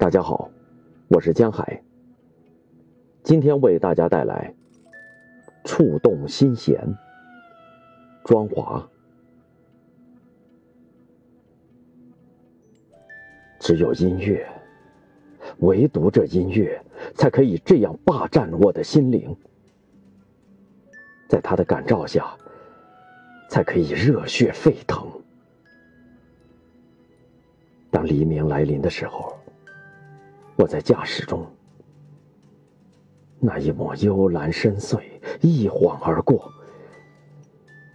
大家好，我是江海。今天为大家带来《触动心弦》，庄华。只有音乐，唯独这音乐，才可以这样霸占我的心灵。在它的感召下，才可以热血沸腾。当黎明来临的时候。我在驾驶中，那一抹幽蓝深邃一晃而过，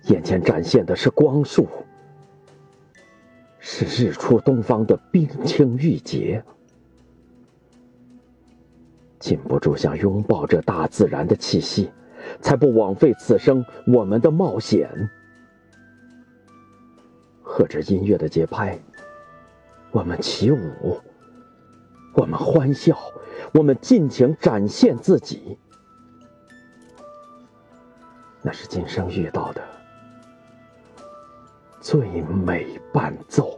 眼前展现的是光束，是日出东方的冰清玉洁，禁不住想拥抱这大自然的气息，才不枉费此生我们的冒险。和着音乐的节拍，我们起舞。我们欢笑，我们尽情展现自己，那是今生遇到的最美伴奏。